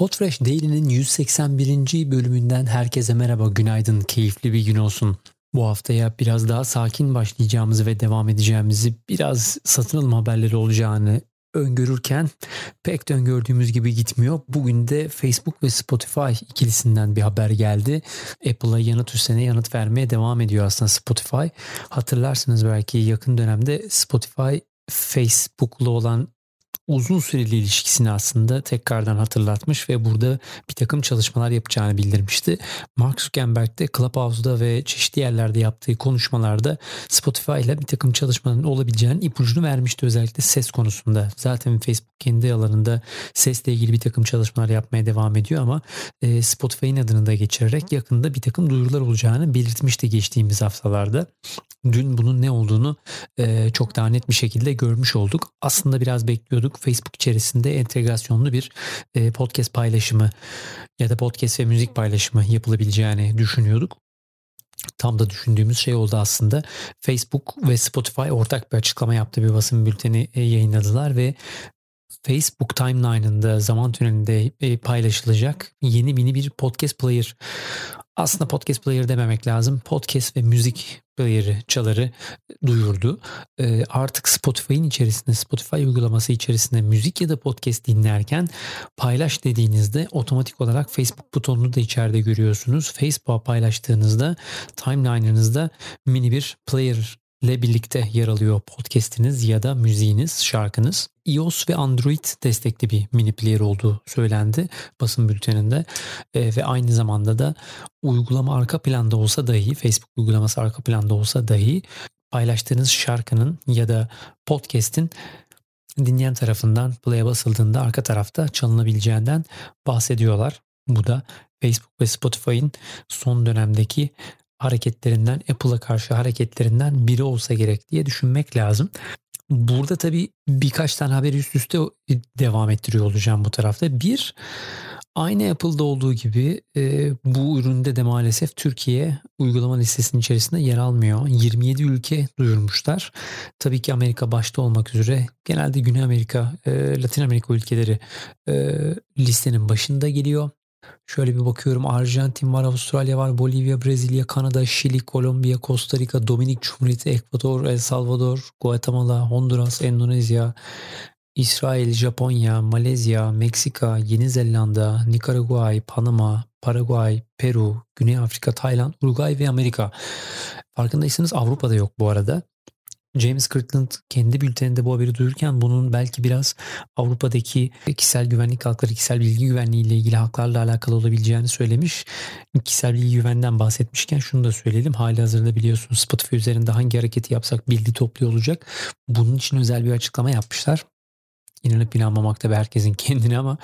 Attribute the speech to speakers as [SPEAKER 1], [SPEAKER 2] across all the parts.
[SPEAKER 1] Podfresh Daily'nin 181. bölümünden herkese merhaba, günaydın, keyifli bir gün olsun. Bu haftaya biraz daha sakin başlayacağımızı ve devam edeceğimizi, biraz satın alım haberleri olacağını öngörürken pek de öngördüğümüz gibi gitmiyor. Bugün de Facebook ve Spotify ikilisinden bir haber geldi. Apple'a yanıt üstüne yanıt vermeye devam ediyor aslında Spotify. Hatırlarsınız belki yakın dönemde Spotify Facebook'la olan uzun süreli ilişkisini aslında tekrardan hatırlatmış ve burada bir takım çalışmalar yapacağını bildirmişti. Mark Zuckerberg de Clubhouse'da ve çeşitli yerlerde yaptığı konuşmalarda Spotify ile bir takım çalışmaların olabileceğini ipucunu vermişti özellikle ses konusunda. Zaten Facebook kendi alanında sesle ilgili bir takım çalışmalar yapmaya devam ediyor ama e, Spotify'ın adını da geçirerek yakında bir takım duyurular olacağını belirtmişti geçtiğimiz haftalarda. Dün bunun ne olduğunu e, çok daha net bir şekilde görmüş olduk. Aslında biraz bekliyorduk. Facebook içerisinde entegrasyonlu bir e, podcast paylaşımı ya da podcast ve müzik paylaşımı yapılabileceğini düşünüyorduk. Tam da düşündüğümüz şey oldu aslında. Facebook ve Spotify ortak bir açıklama yaptı. Bir basın bülteni e, yayınladılar ve Facebook timeline'ında zaman tünelinde e, paylaşılacak yeni mini bir podcast player. Aslında podcast player dememek lazım. Podcast ve müzik player'ı, çaları duyurdu. Ee, artık Spotify'ın içerisinde, Spotify uygulaması içerisinde müzik ya da podcast dinlerken paylaş dediğinizde otomatik olarak Facebook butonunu da içeride görüyorsunuz. Facebook'a paylaştığınızda timeline'ınızda mini bir player ile birlikte yer alıyor podcast'iniz ya da müziğiniz, şarkınız. iOS ve Android destekli bir mini player olduğu söylendi basın bülteninde e, ve aynı zamanda da uygulama arka planda olsa dahi Facebook uygulaması arka planda olsa dahi paylaştığınız şarkının ya da podcast'in dinleyen tarafından play'e basıldığında arka tarafta çalınabileceğinden bahsediyorlar. Bu da Facebook ve Spotify'ın son dönemdeki hareketlerinden, Apple'a karşı hareketlerinden biri olsa gerek diye düşünmek lazım. Burada tabii birkaç tane haberi üst üste devam ettiriyor olacağım bu tarafta. Bir, aynı Apple'da olduğu gibi e, bu üründe de maalesef Türkiye uygulama listesinin içerisinde yer almıyor. 27 ülke duyurmuşlar. Tabii ki Amerika başta olmak üzere genelde Güney Amerika, e, Latin Amerika ülkeleri e, listenin başında geliyor. Şöyle bir bakıyorum Arjantin var, Avustralya var, Bolivya, Brezilya, Kanada, Şili, Kolombiya, Costa Rica, Dominik Cumhuriyeti, Ekvador, El Salvador, Guatemala, Honduras, Endonezya, İsrail, Japonya, Malezya, Meksika, Yeni Zelanda, Nikaragua, Panama, Paraguay, Peru, Güney Afrika, Tayland, Uruguay ve Amerika. Farkındaysanız Avrupa'da yok bu arada. James Kirkland kendi bülteninde bu haberi duyururken bunun belki biraz Avrupa'daki kişisel güvenlik hakları, kişisel bilgi güvenliği ile ilgili haklarla alakalı olabileceğini söylemiş. Kişisel bilgi güvenden bahsetmişken şunu da söyleyelim. Hali hazırda biliyorsunuz Spotify üzerinde hangi hareketi yapsak bilgi topluyor olacak. Bunun için özel bir açıklama yapmışlar inanıp inanmamak tabii herkesin kendine ama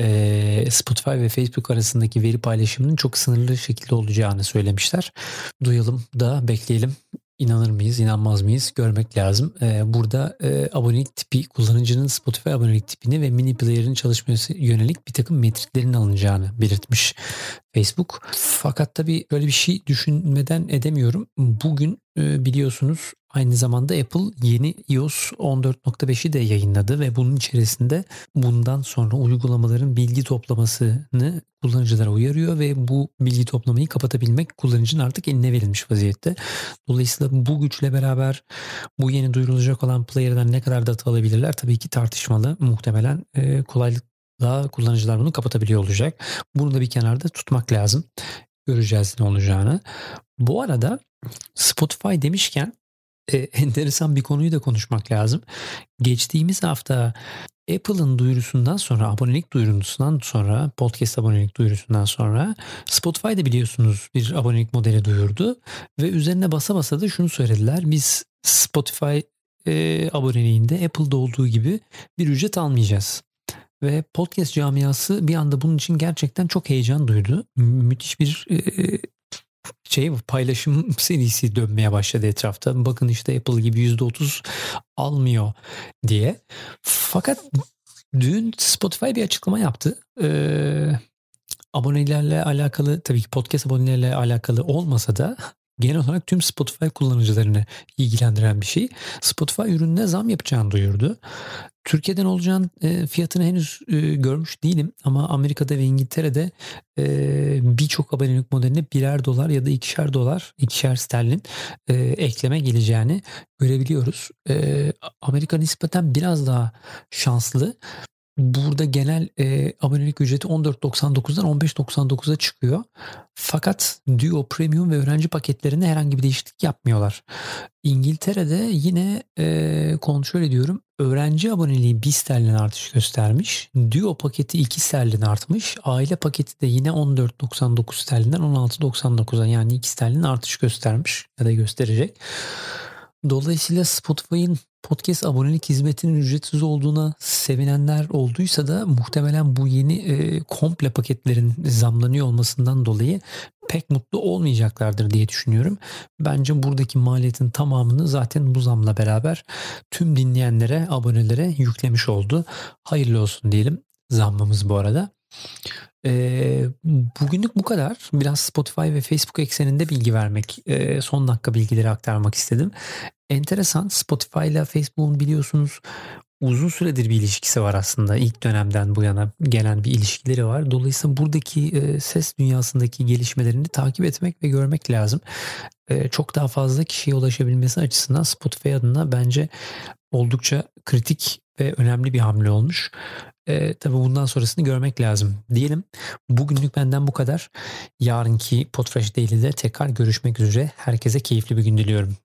[SPEAKER 1] e, Spotify ve Facebook arasındaki veri paylaşımının çok sınırlı şekilde olacağını söylemişler. Duyalım da bekleyelim. İnanır mıyız, inanmaz mıyız görmek lazım. Ee, burada e, abonelik tipi, kullanıcının Spotify abonelik tipini ve mini player'ın çalışması yönelik bir takım metriklerin alınacağını belirtmiş Facebook. Fakat tabii böyle bir şey düşünmeden edemiyorum. Bugün e, biliyorsunuz Aynı zamanda Apple yeni iOS 14.5'i de yayınladı ve bunun içerisinde bundan sonra uygulamaların bilgi toplamasını kullanıcılara uyarıyor ve bu bilgi toplamayı kapatabilmek kullanıcının artık eline verilmiş vaziyette. Dolayısıyla bu güçle beraber bu yeni duyurulacak olan player'dan ne kadar data alabilirler tabii ki tartışmalı. Muhtemelen e, kolaylıkla kullanıcılar bunu kapatabiliyor olacak. Bunu da bir kenarda tutmak lazım. Göreceğiz ne olacağını. Bu arada Spotify demişken e, enteresan bir konuyu da konuşmak lazım. Geçtiğimiz hafta Apple'ın duyurusundan sonra, abonelik duyurusundan sonra, podcast abonelik duyurusundan sonra Spotify da biliyorsunuz bir abonelik modeli duyurdu. Ve üzerine basa basa da şunu söylediler. Biz Spotify e, aboneliğinde Apple'da olduğu gibi bir ücret almayacağız. Ve podcast camiası bir anda bunun için gerçekten çok heyecan duydu. Müthiş bir e, şey paylaşım serisi dönmeye başladı etrafta. Bakın işte Apple gibi %30 almıyor diye. Fakat dün Spotify bir açıklama yaptı. Ee, abonelerle alakalı tabii ki podcast abonelerle alakalı olmasa da genel olarak tüm Spotify kullanıcılarını ilgilendiren bir şey. Spotify ürününe zam yapacağını duyurdu. Türkiye'den olacağın e, fiyatını henüz e, görmüş değilim ama Amerika'da ve İngiltere'de e, birçok abonelik modeline birer dolar ya da ikişer dolar, ikişer sterlin e, ekleme geleceğini görebiliyoruz. E, Amerika nispeten biraz daha şanslı. Burada genel e, abonelik ücreti 14.99'dan 15.99'a çıkıyor. Fakat Duo Premium ve öğrenci paketlerinde herhangi bir değişiklik yapmıyorlar. İngiltere'de yine e, kontrol ediyorum. Öğrenci aboneliği 1 sterlin artış göstermiş. Duo paketi 2 sterlin artmış. Aile paketi de yine 14.99 sterlinden 16.99'a yani 2 sterlin artış göstermiş ya da gösterecek. Dolayısıyla Spotify'ın podcast abonelik hizmetinin ücretsiz olduğuna sevinenler olduysa da muhtemelen bu yeni e, komple paketlerin zamlanıyor olmasından dolayı pek mutlu olmayacaklardır diye düşünüyorum. Bence buradaki maliyetin tamamını zaten bu zamla beraber tüm dinleyenlere, abonelere yüklemiş oldu. Hayırlı olsun diyelim zammımız bu arada. E, bugünlük bu kadar. Biraz Spotify ve Facebook ekseninde bilgi vermek, son dakika bilgileri aktarmak istedim. Enteresan Spotify ile Facebook'un biliyorsunuz uzun süredir bir ilişkisi var aslında. İlk dönemden bu yana gelen bir ilişkileri var. Dolayısıyla buradaki ses dünyasındaki gelişmelerini takip etmek ve görmek lazım. Çok daha fazla kişiye ulaşabilmesi açısından Spotify adına bence oldukça kritik ve önemli bir hamle olmuş. E, tabii bundan sonrasını görmek lazım diyelim. Bugünlük benden bu kadar. Yarınki Podfresh Daily'de tekrar görüşmek üzere. Herkese keyifli bir gün diliyorum.